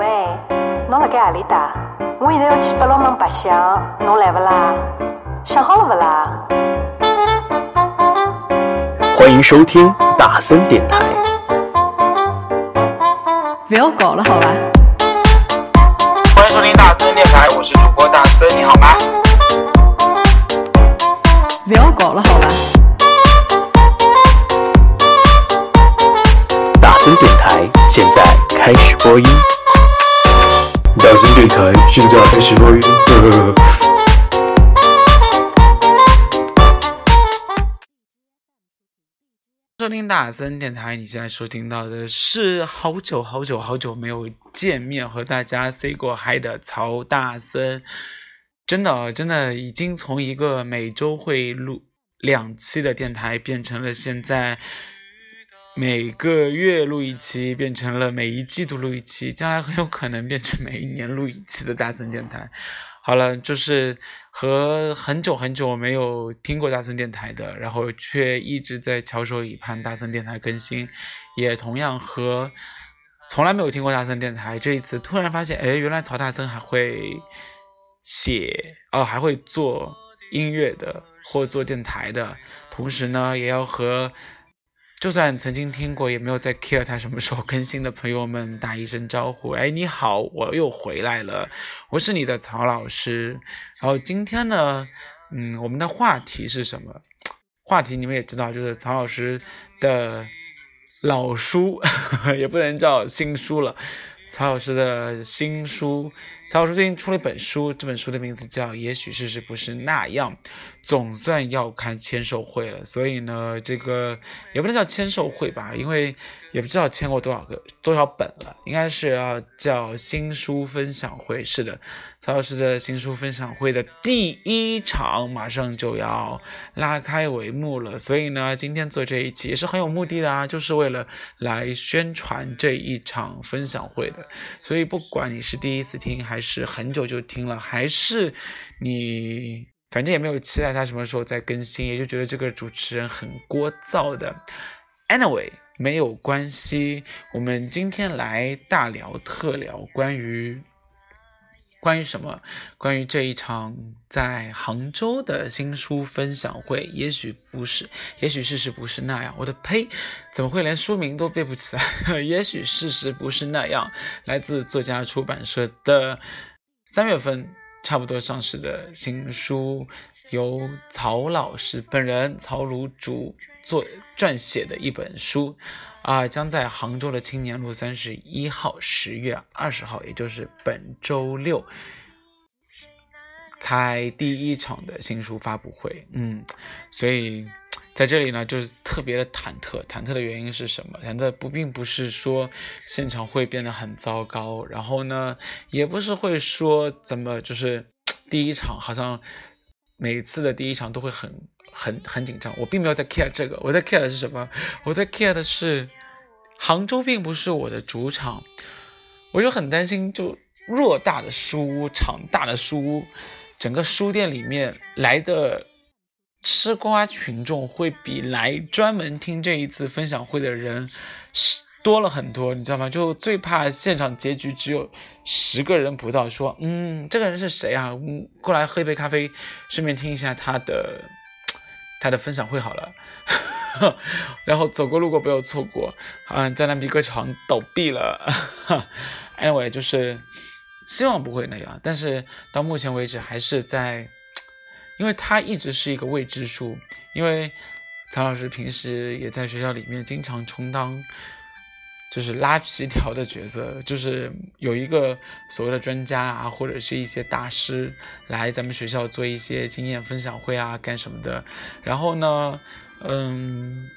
喂，侬辣盖何里搭？我现在要去八龙门白相，侬来不啦？想好了不啦？欢迎收听大森电台。不要搞了，好吧？欢迎收听大森电台，我是主播大森，你好吗？不要搞了，好吧？大森电台现在开始播音。大森电台现在开始播音。收听大森电台，你现在收听到的是好久好久好久没有见面和大家 say 过 hi 的曹大森，真的真的已经从一个每周会录两期的电台，变成了现在每个月录一期，变成了每一季度录一期，将来很有可能变成每一年录一期的大森电台。好了，就是和很久很久没有听过大森电台的，然后却一直在翘首以盼大森电台更新，也同样和从来没有听过大森电台，这一次突然发现，哎，原来曹大森还会写哦，还会做音乐的或做电台的，同时呢，也要和就算曾经听过，也没有在 care 他什么时候更新的朋友们打一声招呼。哎，你好，我又回来了，我是你的曹老师。然后今天呢，嗯，我们的话题是什么？话题你们也知道，就是曹老师的老书，也不能叫新书了。曹老师的新书，曹老师最近出了一本书，这本书的名字叫《也许事实不是那样》，总算要看签售会了。所以呢，这个也不能叫签售会吧，因为也不知道签过多少个多少本了，应该是要叫新书分享会。是的，曹老师的新书分享会的第一场马上就要拉开帷幕了，所以呢，今天做这一期也是很有目的的啊，就是为了来宣传这一场分享会的。所以不管你是第一次听，还是很久就听了，还是你反正也没有期待他什么时候再更新，也就觉得这个主持人很聒噪的。Anyway，没有关系，我们今天来大聊特聊关于。关于什么？关于这一场在杭州的新书分享会，也许不是，也许事实不是那样。我的呸，怎么会连书名都背不起来？也许事实不是那样。来自作家出版社的三月份差不多上市的新书，由曹老师本人曹鲁主作撰写的一本书。啊，将在杭州的青年路三十一号，十月二十号，也就是本周六，开第一场的新书发布会。嗯，所以在这里呢，就是特别的忐忑。忐忑的原因是什么？忐忑不并不是说现场会变得很糟糕，然后呢，也不是会说怎么就是第一场好像每次的第一场都会很。很很紧张，我并没有在 care 这个，我在 care 的是什么？我在 care 的是杭州并不是我的主场，我就很担心，就偌大的书屋、场大的书屋，整个书店里面来的吃瓜群众会比来专门听这一次分享会的人是多了很多，你知道吗？就最怕现场结局只有十个人不到，说嗯，这个人是谁啊？嗯，过来喝一杯咖啡，顺便听一下他的。他的分享会好了，然后走过路过不要错过。嗯，江南皮革厂倒闭了。Anyway，就是希望不会那样，但是到目前为止还是在，因为他一直是一个未知数。因为曹老师平时也在学校里面经常充当。就是拉皮条的角色，就是有一个所谓的专家啊，或者是一些大师来咱们学校做一些经验分享会啊，干什么的。然后呢，嗯，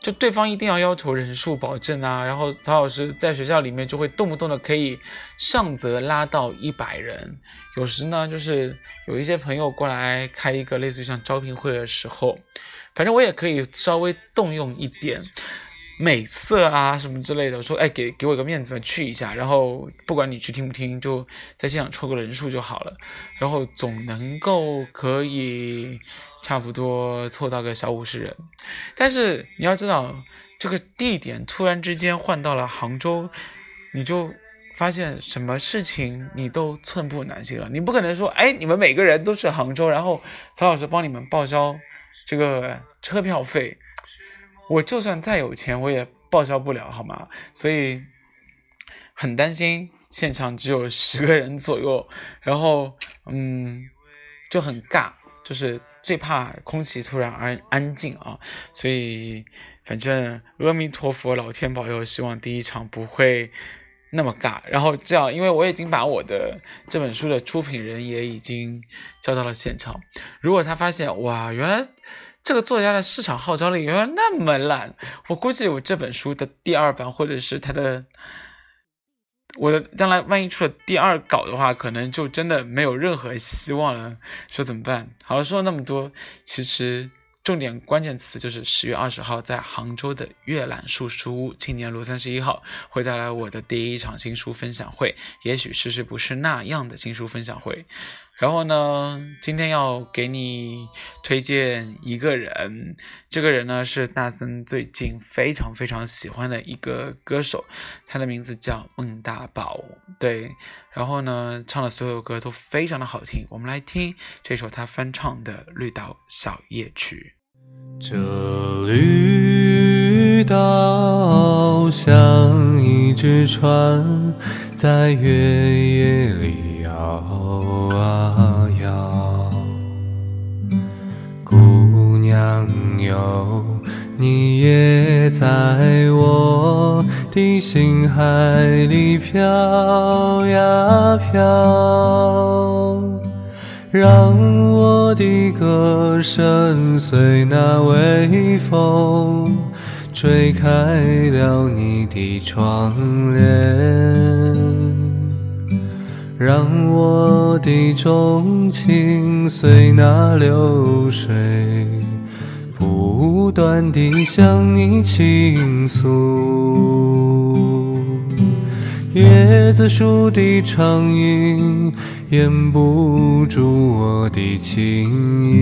就对方一定要要求人数保证啊。然后曹老师在学校里面就会动不动的可以上则拉到一百人，有时呢就是有一些朋友过来开一个类似于像招聘会的时候，反正我也可以稍微动用一点。美色啊，什么之类的，说哎，给给我个面子嘛，去一下，然后不管你去听不听，就在现场凑个人数就好了，然后总能够可以差不多凑到个小五十人。但是你要知道，这个地点突然之间换到了杭州，你就发现什么事情你都寸步难行了。你不可能说，哎，你们每个人都是杭州，然后曹老师帮你们报销这个车票费，我就算再有钱，我也报销不了，好吗？所以很担心现场只有十个人左右，然后嗯，就很尬，就是最怕空气突然安安静啊，所以反正阿弥陀佛，老天保佑，希望第一场不会那么尬。然后这样，因为我已经把我的这本书的出品人也已经叫到了现场，如果他发现哇，原来这个作家的市场号召力原来那么烂，我估计我这本书的第二版或者是他的。我的将来万一出了第二稿的话，可能就真的没有任何希望了。说怎么办？好了，说了那么多，其实重点关键词就是十月二十号在杭州的阅览树书屋青年路三十一号会带来我的第一场新书分享会，也许事实不是那样的新书分享会。然后呢，今天要给你推荐一个人，这个人呢是大森最近非常非常喜欢的一个歌手，他的名字叫孟大宝。对，然后呢，唱的所有歌都非常的好听，我们来听这首他翻唱的《绿岛小夜曲》。这绿岛像一只船，在月夜里你也在我的心海里飘呀飘。让我的歌声随那微风，吹开了你的窗帘。让我的钟情随那流水，断地向你倾诉。椰子树的长影掩不住我的情意，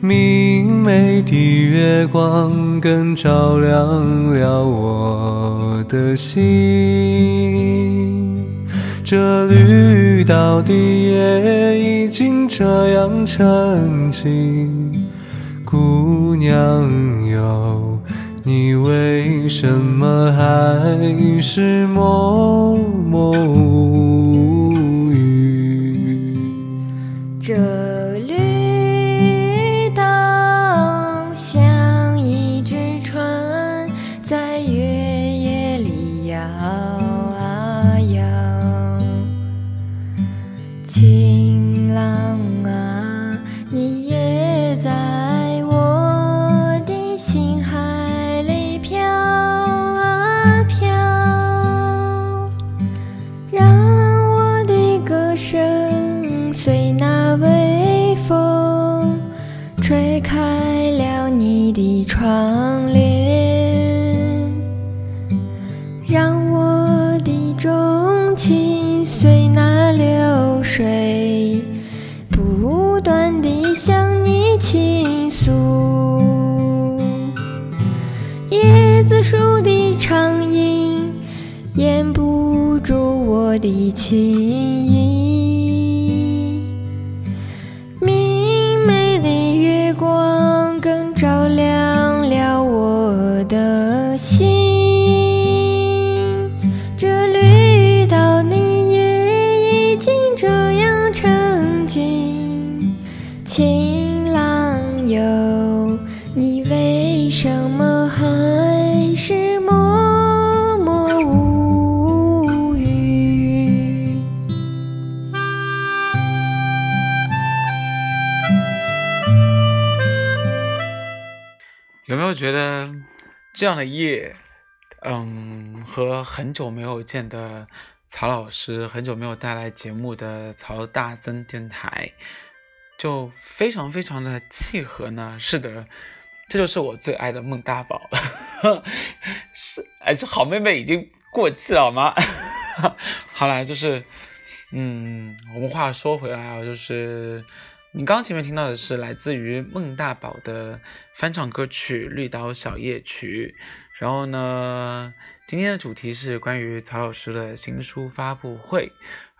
明媚的月光更照亮了我的心。这绿岛的夜已经这样沉静，姑娘哟。你为什么还是默默无我的情这样的夜，嗯，和很久没有见的曹老师，很久没有带来节目的曹大森电台，就非常非常的契合呢？是的，这就是我最爱的孟大宝。是，哎，这好妹妹已经过气了好吗？好啦，就是，嗯，我们话说回来啊，就是。你刚前面听到的是来自于孟大宝的翻唱歌曲《绿岛小夜曲》，然后呢，今天的主题是关于曹老师的新书发布会。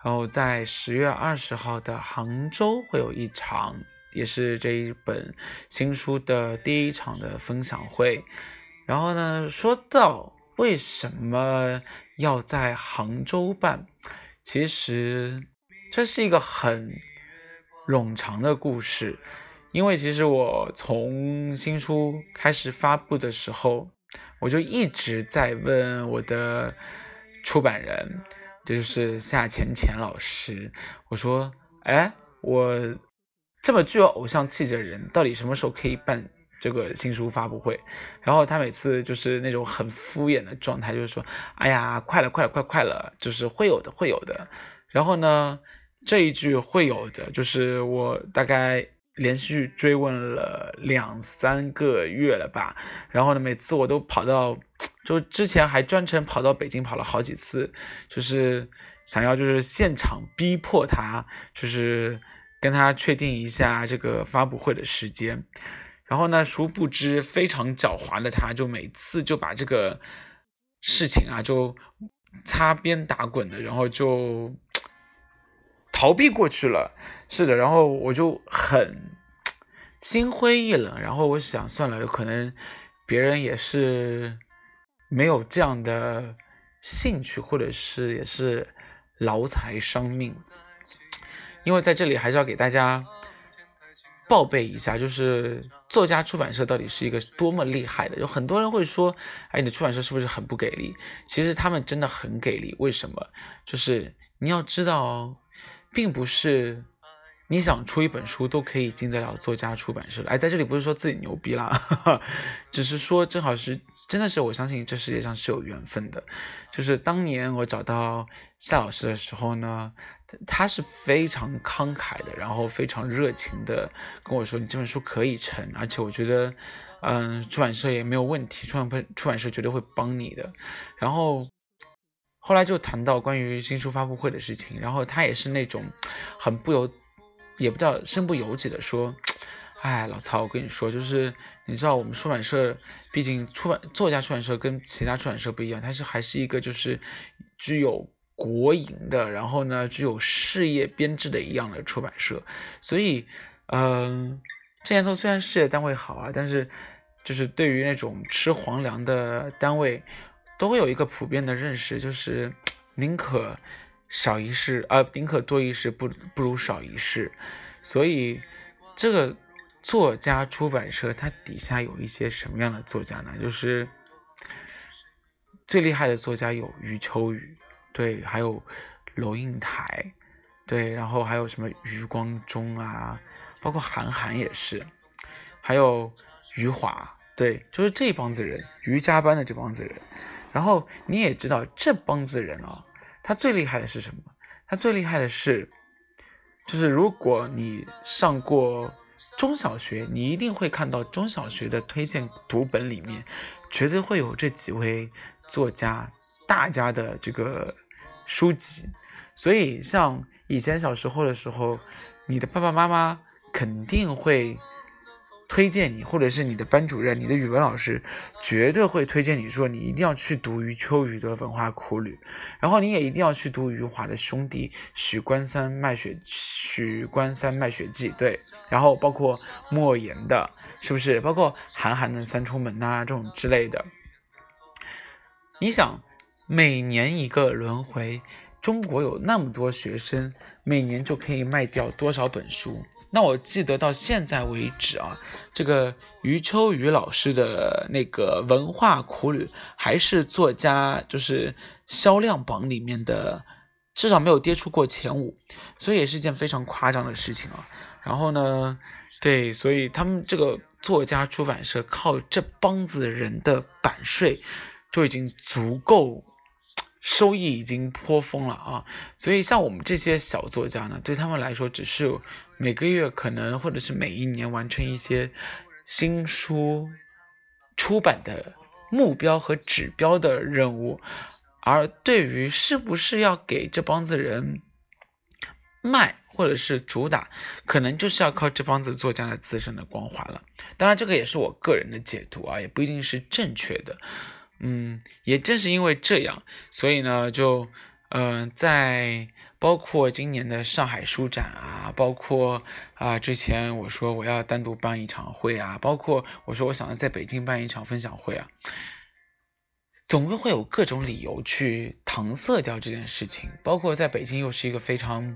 然后在十月二十号的杭州会有一场，也是这一本新书的第一场的分享会。然后呢，说到为什么要在杭州办，其实这是一个很冗长的故事。因为其实我从新书开始发布的时候，我就一直在问我的出版人。就是夏浅浅老师。我说：“哎，我这么具有偶像气质的人，到底什么时候可以办这个新书发布会？”然后他每次就是那种很敷衍的状态，就是说：“哎呀，快了，快了，快快了，就是会有的，会有的。”然后呢，这一句“会有的”，就是我大概。连续追问了两三个月了吧，然后呢，每次我都跑到，就之前还专程跑到北京跑了好几次，就是想要就是现场逼迫他，就是跟他确定一下这个发布会的时间，然后呢，殊不知非常狡猾的他，就每次就把这个事情啊就擦边打滚的，然后就。逃避过去了，是的，然后我就很心灰意冷，然后我想算了，有可能别人也是没有这样的兴趣，或者是也是劳财伤命，因为在这里还是要给大家报备一下，就是作家出版社到底是一个多么厉害的。有很多人会说，哎，你的出版社是不是很不给力？其实他们真的很给力，为什么？就是你要知道。并不是你想出一本书都可以进得了作家出版社，哎，在这里不是说自己牛逼啦，只是说正好是真的是我相信这世界上是有缘分的。就是当年我找到夏老师的时候呢，他是非常慷慨的，然后非常热情的跟我说：“你这本书可以成，而且我觉得，嗯，出版社也没有问题，出版出版社绝对会帮你的。”然后。后来就谈到关于新书发布会的事情，然后他也是那种很不由，也不叫身不由己的说：“哎，老曹，我跟你说，就是你知道我们出版社，毕竟出版作家出版社跟其他出版社不一样，它是还是一个就是具有国营的，然后呢具有事业编制的一样的出版社，所以，嗯，这年头虽然事业单位好啊，但是就是对于那种吃皇粮的单位。”都会有一个普遍的认识，就是宁可少一事，啊，宁可多一事，不不如少一事。所以，这个作家出版社它底下有一些什么样的作家呢？就是最厉害的作家有余秋雨，对，还有龙应台，对，然后还有什么余光中啊，包括韩寒也是，还有余华，对，就是这帮子人，瑜伽班的这帮子人。然后你也知道这帮子人啊，他最厉害的是什么？他最厉害的是，就是如果你上过中小学，你一定会看到中小学的推荐读本里面，绝对会有这几位作家大家的这个书籍。所以像以前小时候的时候，你的爸爸妈妈肯定会。推荐你，或者是你的班主任、你的语文老师，绝对会推荐你说，你一定要去读余秋雨的《文化苦旅》，然后你也一定要去读余华的兄弟许关三卖血许关三卖血记，对，然后包括莫言的，是不是？包括韩寒的《三重门》呐，这种之类的。你想，每年一个轮回，中国有那么多学生，每年就可以卖掉多少本书？那我记得到现在为止啊，这个余秋雨老师的那个文化苦旅还是作家就是销量榜里面的，至少没有跌出过前五，所以也是一件非常夸张的事情啊。然后呢，对，所以他们这个作家出版社靠这帮子人的版税就已经足够。收益已经颇丰了啊，所以像我们这些小作家呢，对他们来说，只是每个月可能或者是每一年完成一些新书出版的目标和指标的任务，而对于是不是要给这帮子人卖或者是主打，可能就是要靠这帮子作家的自身的光环了。当然，这个也是我个人的解读啊，也不一定是正确的。嗯，也正是因为这样，所以呢，就嗯，在包括今年的上海书展啊，包括啊之前我说我要单独办一场会啊，包括我说我想要在北京办一场分享会啊。总归会有各种理由去搪塞掉这件事情，包括在北京又是一个非常，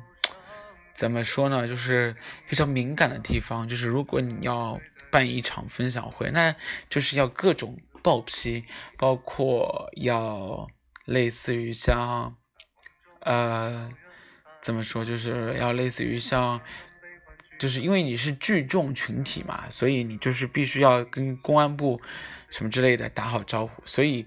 怎么说呢，就是非常敏感的地方。就是如果你要办一场分享会，那就是要各种报批，包括要类似于像，呃，怎么说，就是要类似于像，就是因为你是聚众群体嘛，所以你就是必须要跟公安部什么之类的打好招呼，所以。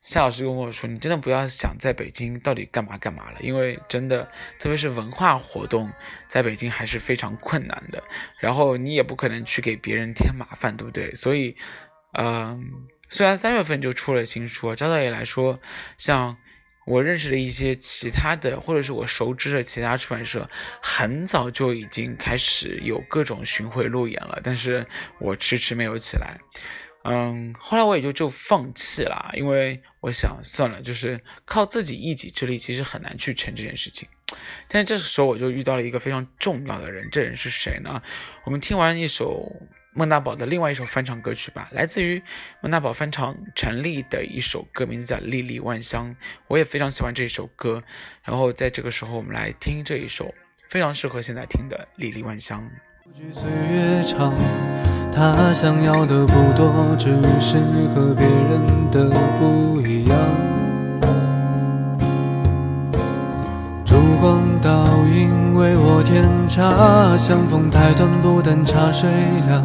夏老师跟我说：“你真的不要想在北京到底干嘛干嘛了，因为真的，特别是文化活动，在北京还是非常困难的。然后你也不可能去给别人添麻烦，对不对？所以，嗯，虽然三月份就出了新书，张导也来说，像我认识的一些其他的，或者是我熟知的其他出版社，很早就已经开始有各种巡回路演了，但是我迟迟没有起来。”嗯，后来我也就就放弃了，因为我想算了，就是靠自己一己之力，其实很难去成这件事情。但是这时候我就遇到了一个非常重要的人，这人是谁呢？我们听完一首孟大宝的另外一首翻唱歌曲吧，来自于孟大宝翻唱陈粒的一首歌，名字叫《粒粒万香》，我也非常喜欢这首歌。然后在这个时候，我们来听这一首非常适合现在听的《粒粒万香》。岁月长，他想要的不多，只是和别人的不一样。为我添茶，相逢太短，不等茶水凉。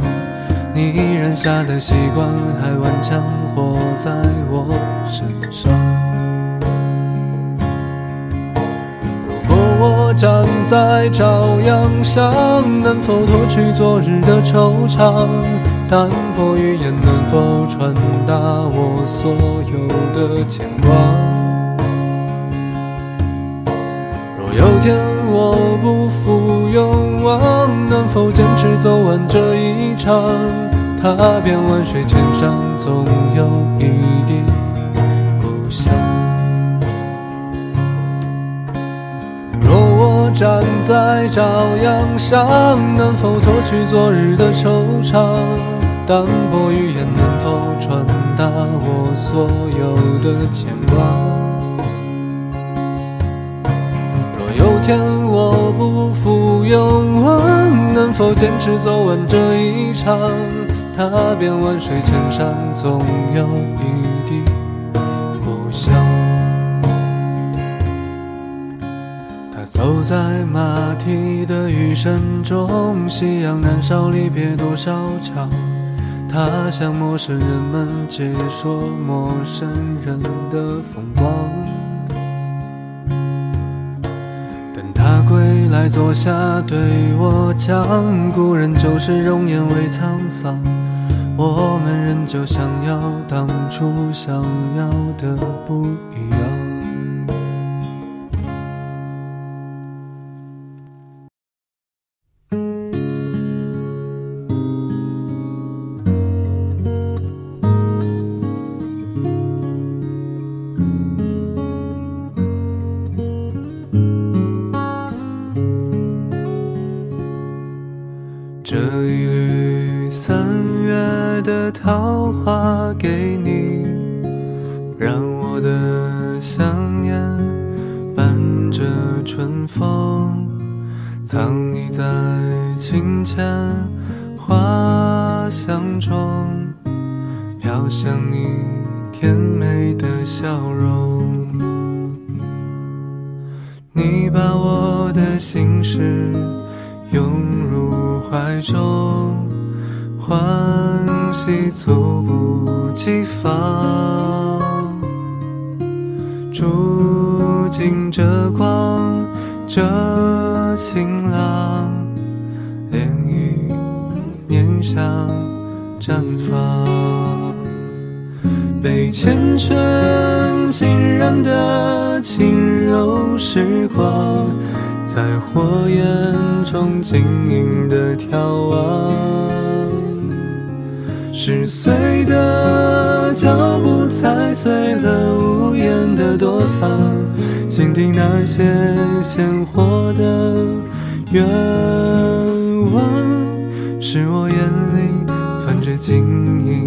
你染下的习惯还顽强活在我身上。如果我站在朝阳上，能否脱去昨日的惆怅？淡薄语言能否传达我所有的牵挂？若有天我不负勇往，能否坚持走完这一场？踏遍万水千山，总有一地故乡。若我站在朝阳上，能否脱去昨日的惆怅？淡薄语言能否传达我所有的牵挂？天我不负勇往，能否坚持走完这一场？踏遍万水千山，总有一地故乡。他走在马蹄的雨声中，夕阳燃烧，离别多少场？他向陌生人们解说陌生人的风光。在坐下对我讲，故人旧时容颜未沧桑，我们仍旧想要当初想要的不一样。这一缕三月的桃花给你，让我的想念伴着春风，藏匿在清浅花香中，飘向你甜美的笑容。的轻柔时光，在火焰中晶莹的眺望，是碎的脚步踩碎了无言的躲藏，心底那些鲜活的愿望，是我眼里泛着晶莹。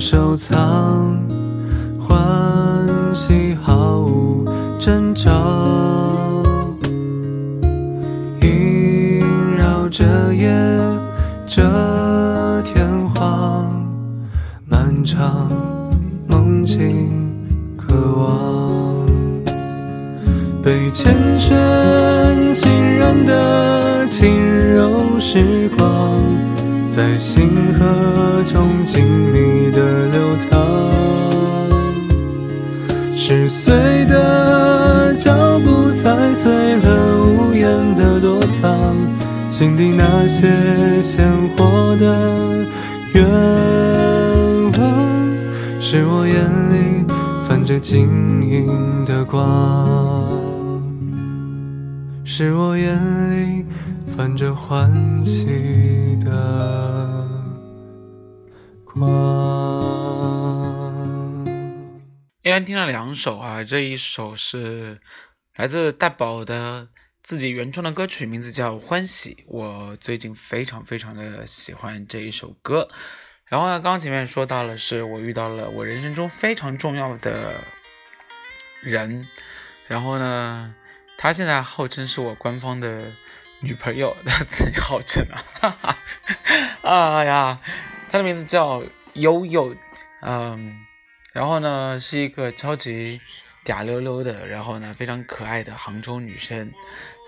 收藏，欢喜毫无征兆，萦绕着夜，这天荒，漫长梦境渴望。被缱绻浸染的轻柔时光，在星河中静心底那些鲜活的愿望，是我眼里泛着晶莹的光。是我眼里泛着欢喜的光。依然听了两首啊，这一首是来自大宝的自己原创的歌曲，名字叫《欢喜》。我最近非常非常的喜欢这一首歌。然后呢，刚刚前面说到了，是我遇到了我人生中非常重要的人。然后呢，他现在号称是我官方的女朋友，他自己号称 啊，哈哈，哎呀，他的名字叫悠悠，嗯。然后呢，是一个超级嗲溜溜的，然后呢非常可爱的杭州女生。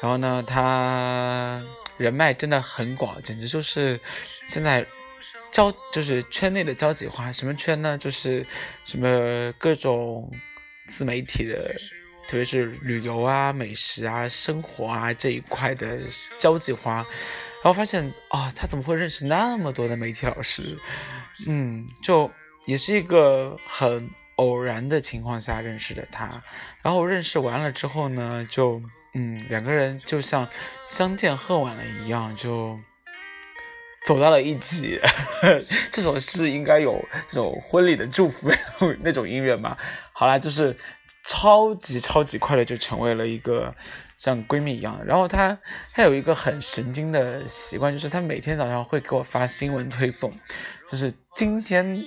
然后呢，他人脉真的很广，简直就是现在交就是圈内的交际花。什么圈呢？就是什么各种自媒体的，特别是旅游啊、美食啊、生活啊这一块的交际花。然后发现啊，他怎么会认识那么多的媒体老师？嗯，就。也是一个很偶然的情况下认识的他，然后认识完了之后呢，就嗯两个人就像相见恨晚了一样，就走到了一起。这首是应该有这种婚礼的祝福 那种音乐吗？好啦，就是超级超级快的就成为了一个像闺蜜一样。然后她她有一个很神经的习惯，就是她每天早上会给我发新闻推送，就是今天。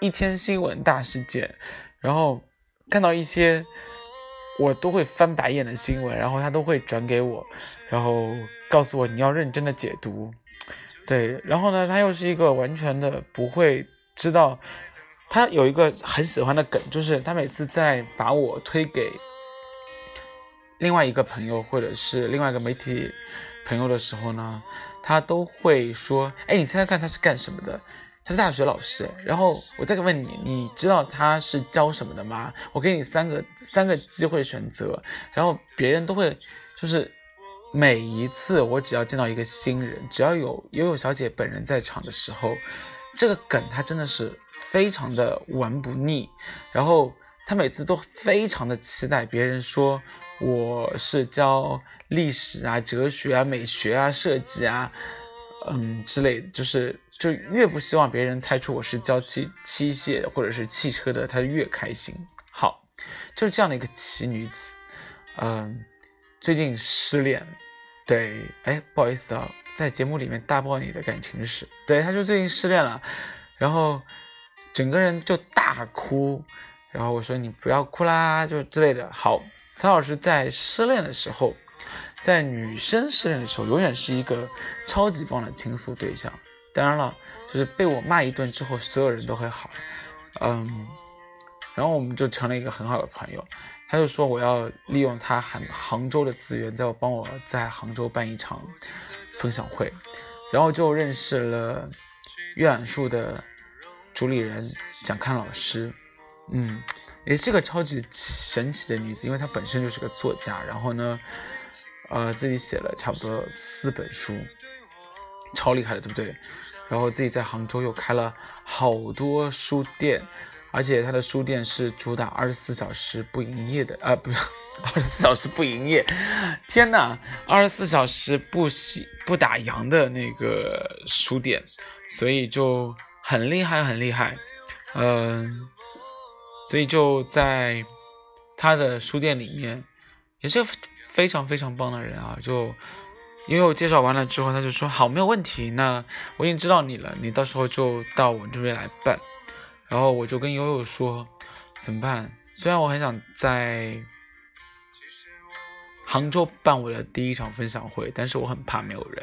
一天新闻大事件，然后看到一些我都会翻白眼的新闻，然后他都会转给我，然后告诉我你要认真的解读。对，然后呢，他又是一个完全的不会知道，他有一个很喜欢的梗，就是他每次在把我推给另外一个朋友或者是另外一个媒体朋友的时候呢，他都会说：“哎，你猜猜看他是干什么的？”他是大学老师，然后我再问你，你知道他是教什么的吗？我给你三个三个机会选择，然后别人都会，就是每一次我只要见到一个新人，只要有悠悠小姐本人在场的时候，这个梗他真的是非常的玩不腻，然后他每次都非常的期待别人说我是教历史啊、哲学啊、美学啊、设计啊。嗯，之类的，就是就越不希望别人猜出我是教器器械或者是汽车的，他越开心。好，就是这样的一个奇女子。嗯，最近失恋，对，哎，不好意思啊，在节目里面大爆你的感情史。对，她就最近失恋了，然后整个人就大哭。然后我说你不要哭啦，就之类的。好，曹老师在失恋的时候，在女生失恋的时候，永远是一个超级棒的倾诉对象。当然了，就是被我骂一顿之后，所有人都会好。嗯，然后我们就成了一个很好的朋友。他就说我要利用他杭杭州的资源，在我帮我在杭州办一场分享会，然后就认识了阅览树的主理人蒋看老师。嗯，也是个超级神奇的女子，因为她本身就是个作家，然后呢，呃，自己写了差不多四本书，超厉害的，对不对？然后自己在杭州又开了好多书店，而且他的书店是主打二十四小时不营业的，啊，不是二十四小时不营业，天呐，二十四小时不洗不打烊的那个书店，所以就很厉害，很厉害，嗯。所以就在他的书店里面，也是非常非常棒的人啊！就因为我介绍完了之后，他就说好，没有问题。那我已经知道你了，你到时候就到我这边来办。然后我就跟悠悠说，怎么办？虽然我很想在杭州办我的第一场分享会，但是我很怕没有人。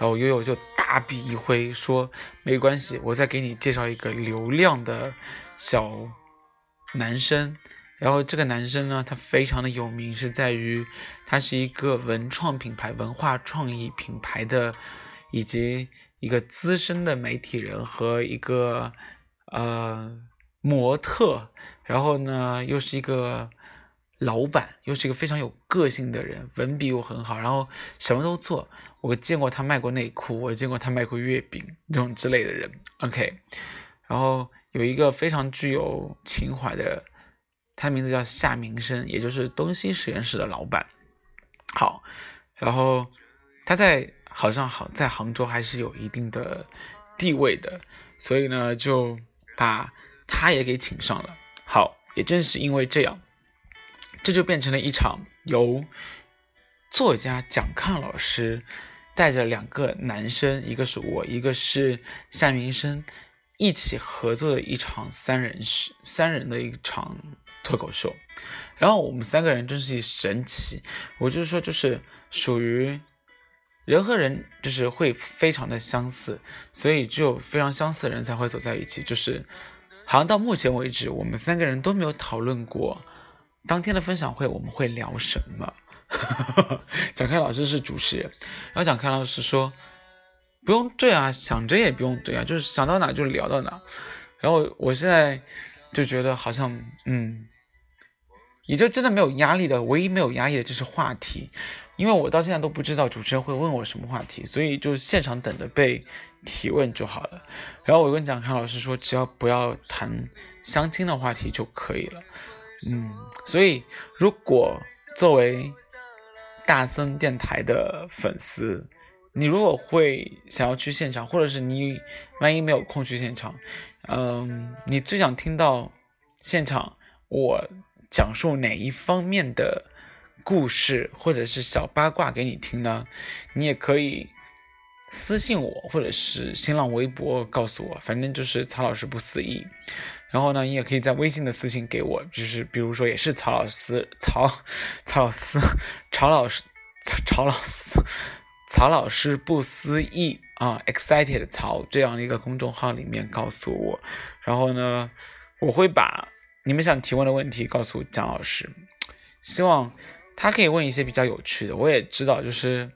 然后悠悠就大笔一挥说，没关系，我再给你介绍一个流量的小。男生，然后这个男生呢，他非常的有名，是在于他是一个文创品牌、文化创意品牌的，以及一个资深的媒体人和一个呃模特，然后呢又是一个老板，又是一个非常有个性的人，文笔又很好，然后什么都做。我见过他卖过内裤，我见过他卖过月饼这种之类的人。OK，然后。有一个非常具有情怀的，他的名字叫夏明生，也就是东西实验室的老板。好，然后他在好像好在杭州还是有一定的地位的，所以呢就把他也给请上了。好，也正是因为这样，这就变成了一场由作家蒋抗老师带着两个男生，一个是我，一个是夏明生。一起合作的一场三人三人的一场脱口秀，然后我们三个人真是神奇，我就是说就是属于人和人就是会非常的相似，所以只有非常相似的人才会走在一起。就是好像到目前为止，我们三个人都没有讨论过当天的分享会我们会聊什么。蒋开老师是主持人，然后蒋开老师说。不用对啊，想着也不用对啊，就是想到哪就聊到哪。然后我现在就觉得好像，嗯，也就真的没有压力的，唯一没有压力的就是话题，因为我到现在都不知道主持人会问我什么话题，所以就现场等着被提问就好了。然后我跟蒋康老师说，只要不要谈相亲的话题就可以了。嗯，所以如果作为大森电台的粉丝。你如果会想要去现场，或者是你万一没有空去现场，嗯，你最想听到现场我讲述哪一方面的故事，或者是小八卦给你听呢？你也可以私信我，或者是新浪微博告诉我，反正就是曹老师不思议。然后呢，你也可以在微信的私信给我，就是比如说也是曹老师，曹 曹老师，曹老师，曹 曹老师。曹老师不思议啊，excited 曹这样的一个公众号里面告诉我，然后呢，我会把你们想提问的问题告诉蒋老师，希望他可以问一些比较有趣的。我也知道，就是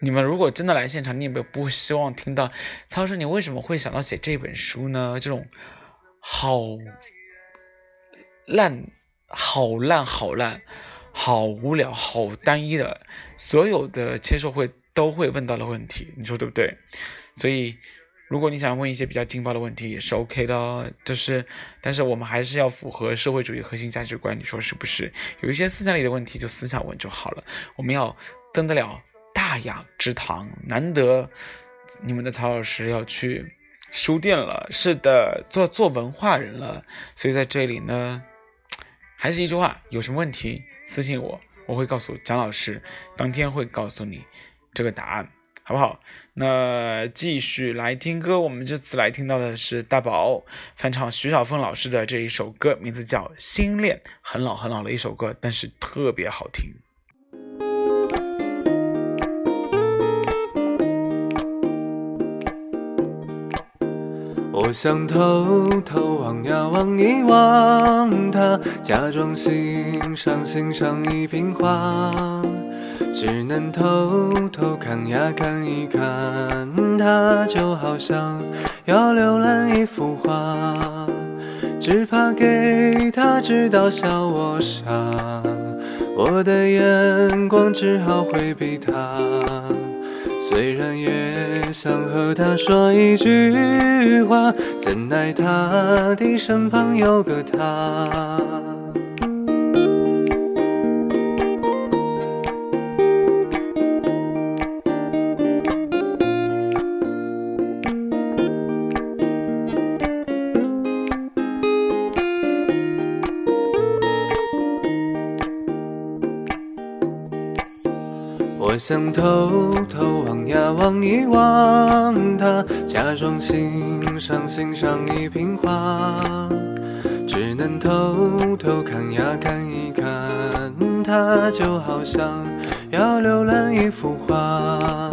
你们如果真的来现场，你也不希望听到曹老师你为什么会想到写这本书呢？这种好烂、好烂、好烂。好无聊、好单一的，所有的签售会都会问到的问题，你说对不对？所以，如果你想问一些比较劲爆的问题，也是 OK 的。就是，但是我们还是要符合社会主义核心价值观，你说是不是？有一些思想里的问题就私下问就好了。我们要登得了大雅之堂，难得你们的曹老师要去书店了，是的，做做文化人了。所以在这里呢，还是一句话，有什么问题？私信我，我会告诉蒋老师，当天会告诉你这个答案。好不好？那继续来听歌，我们这次来听到的是大宝翻唱徐小凤老师的这一首歌，名字叫《心恋》，很老很老的一首歌，但是特别好听。我想偷偷望呀望一望他，假装欣赏欣赏一瓶花，只能偷偷看呀看一看他，就好像要浏览一幅画，只怕给他知道笑我傻，我的眼光只好回避他。虽然也想和他说一句话，怎奈他的身旁有个她。想偷偷望呀望一望他，假装欣赏欣赏一瓶花，只能偷偷看呀看一看他，就好像要浏览一幅画，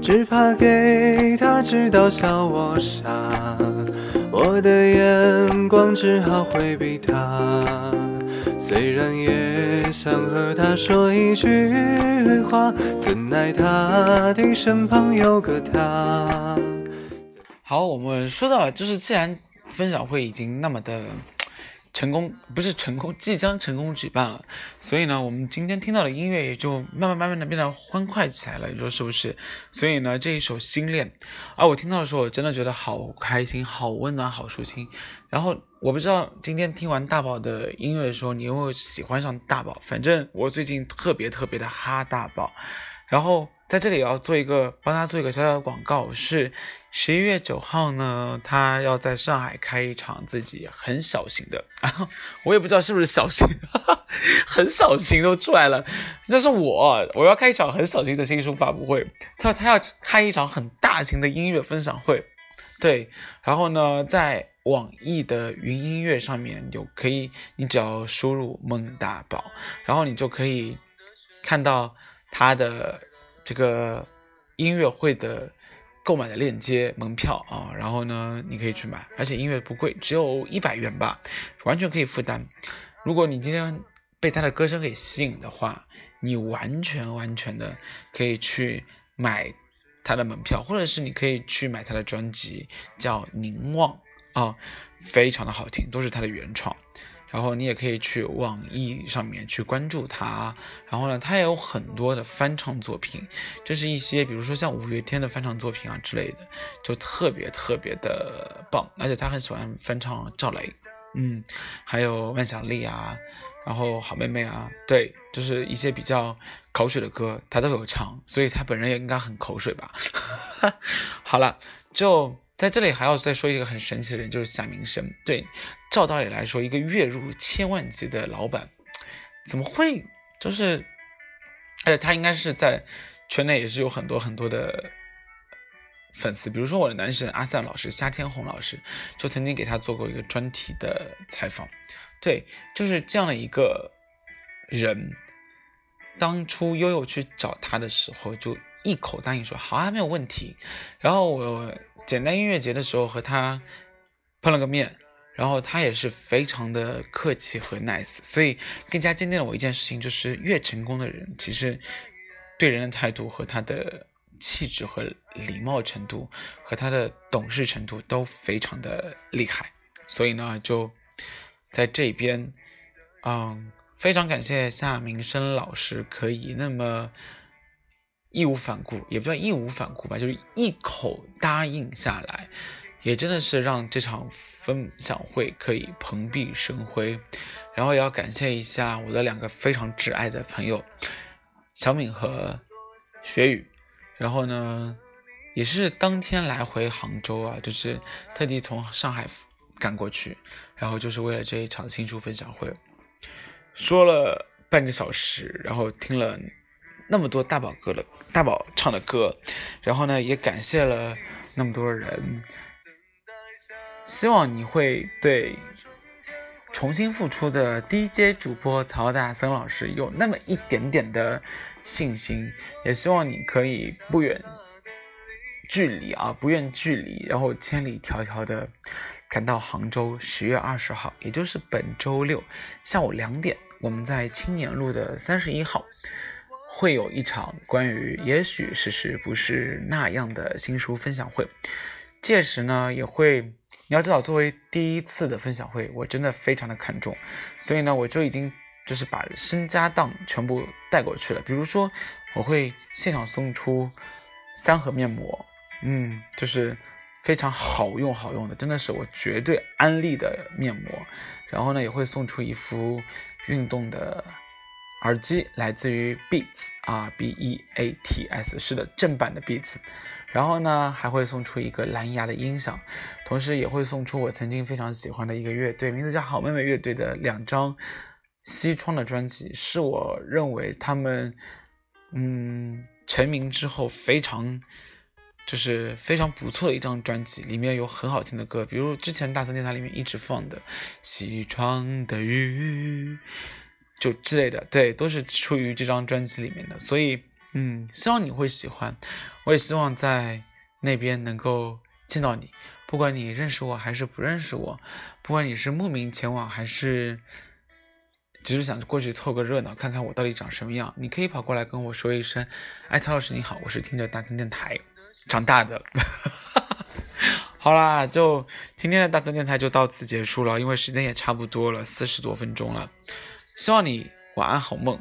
只怕给他知道笑我傻，我的眼光只好回避他。虽然也想和他说一句话，怎奈他的身旁有个他。好，我们说到了，就是既然分享会已经那么的成功，不是成功，即将成功举办了，所以呢，我们今天听到的音乐也就慢慢慢慢的变得欢快起来了，你说是不是？所以呢，这一首《心恋》，啊，我听到的时候，我真的觉得好开心，好温暖，好舒心。然后我不知道今天听完大宝的音乐的时候，你有没有喜欢上大宝？反正我最近特别特别的哈大宝。然后在这里要做一个帮他做一个小小的广告，是十一月九号呢，他要在上海开一场自己很小型的，啊，我也不知道是不是小型，很小型都出来了。这是我，我要开一场很小型的新书发布会。他说他要开一场很大型的音乐分享会，对。然后呢，在网易的云音乐上面有可以，你只要输入“孟大宝”，然后你就可以看到他的这个音乐会的购买的链接门票啊，然后呢，你可以去买，而且音乐不贵，只有一百元吧，完全可以负担。如果你今天被他的歌声给吸引的话，你完全完全的可以去买他的门票，或者是你可以去买他的专辑，叫《凝望》啊，非常的好听，都是他的原创。然后你也可以去网易上面去关注他，然后呢，他也有很多的翻唱作品，就是一些比如说像五月天的翻唱作品啊之类的，就特别特别的棒。而且他很喜欢翻唱赵雷，嗯，还有万晓利啊，然后好妹妹啊，对，就是一些比较口水的歌，他都有唱，所以他本人也应该很口水吧。好了，就。在这里还要再说一个很神奇的人，就是夏明生。对赵导演来说，一个月入千万级的老板，怎么会就是？而且他应该是在圈内也是有很多很多的粉丝，比如说我的男神阿散老师、夏天红老师，就曾经给他做过一个专题的采访。对，就是这样的一个人，当初悠悠去找他的时候，就一口答应说好啊，没有问题。然后我。简单音乐节的时候和他碰了个面，然后他也是非常的客气和 nice，所以更加坚定了我一件事情，就是越成功的人，其实对人的态度和他的气质和礼貌程度和他的懂事程度都非常的厉害。所以呢，就在这边，嗯，非常感谢夏明生老师可以那么。义无反顾，也不叫义无反顾吧，就是一口答应下来，也真的是让这场分享会可以蓬荜生辉。然后也要感谢一下我的两个非常挚爱的朋友小敏和雪雨。然后呢，也是当天来回杭州啊，就是特地从上海赶过去，然后就是为了这一场新书分享会，说了半个小时，然后听了。那么多大宝哥的大宝唱的歌，然后呢，也感谢了那么多人。希望你会对重新复出的 DJ 主播曹大森老师有那么一点点的信心，也希望你可以不远距离啊，不远距离，然后千里迢迢的赶到杭州，十月二十号，也就是本周六下午两点，我们在青年路的三十一号会有一场关于也许事实不是那样的新书分享会，届时呢也会。你要知道，作为第一次的分享会，我真的非常的看重，所以呢，我就已经就是把身家当全部带过去了。比如说，我会现场送出三盒面膜，嗯，就是非常好用好用的，真的是我绝对安利的面膜。然后呢，也会送出一副运动的耳机，来自于 Beats 啊，B E A T S，是的，正版的 Beats。然后呢，还会送出一个蓝牙的音响，同时也会送出我曾经非常喜欢的一个乐队，名字叫好妹妹乐队的两张西窗的专辑，是我认为他们嗯成名之后非常就是非常不错的一张专辑，里面有很好听的歌，比如之前大森电台里面一直放的《西窗的雨》就之类的，对，都是出于这张专辑里面的，所以。嗯，希望你会喜欢，我也希望在那边能够见到你。不管你认识我还是不认识我，不管你是慕名前往还是只是想过去凑个热闹，看看我到底长什么样，你可以跑过来跟我说一声：“哎，曹老师你好，我是听着大森电台长大的。”好啦，就今天的大森电台就到此结束了，因为时间也差不多了，四十多分钟了。希望你晚安好梦，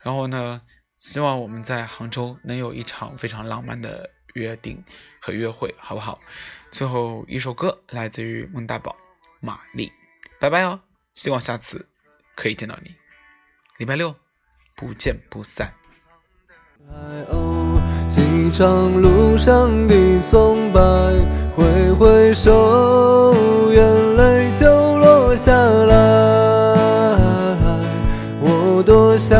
然后呢？希望我们在杭州能有一场非常浪漫的约定和约会，好不好？最后一首歌来自于孟大宝，《玛丽》，拜拜哦！希望下次可以见到你，礼拜六不见不散。机场路上的松柏，挥挥手，眼泪就落下来。我多想。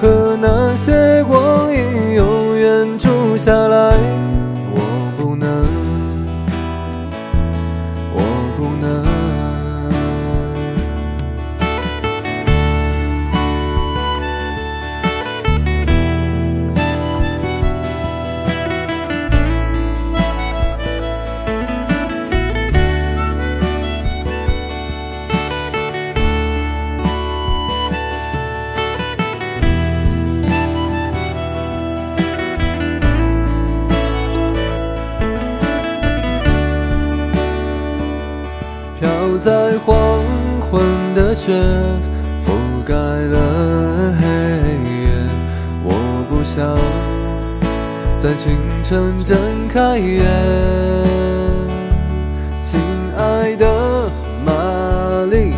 和那些光阴永远住下来。雪覆盖了黑夜，我不想在清晨睁开眼。亲爱的玛丽，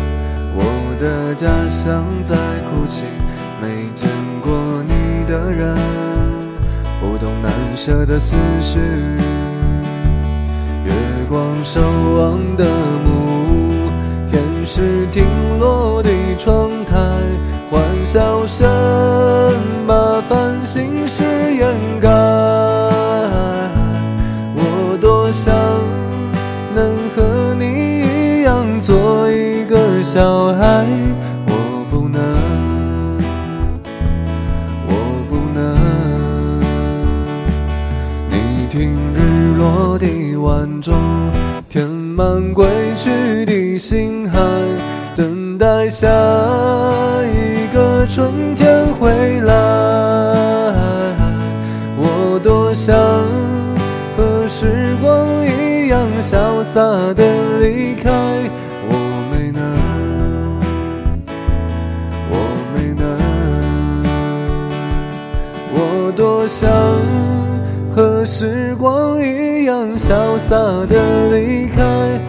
我的家乡在哭泣，没见过你的人不懂难舍的思绪，月光守望的墓。是停落的窗台，欢笑声把烦心事掩盖。我多想能和你一样做一个小孩，我不能，我不能。你听日落的晚钟。填满归去的心海，等待下一个春天回来。我多想和时光一样潇洒的离开，我没能，我没能。我多想和时光一潇洒的离。开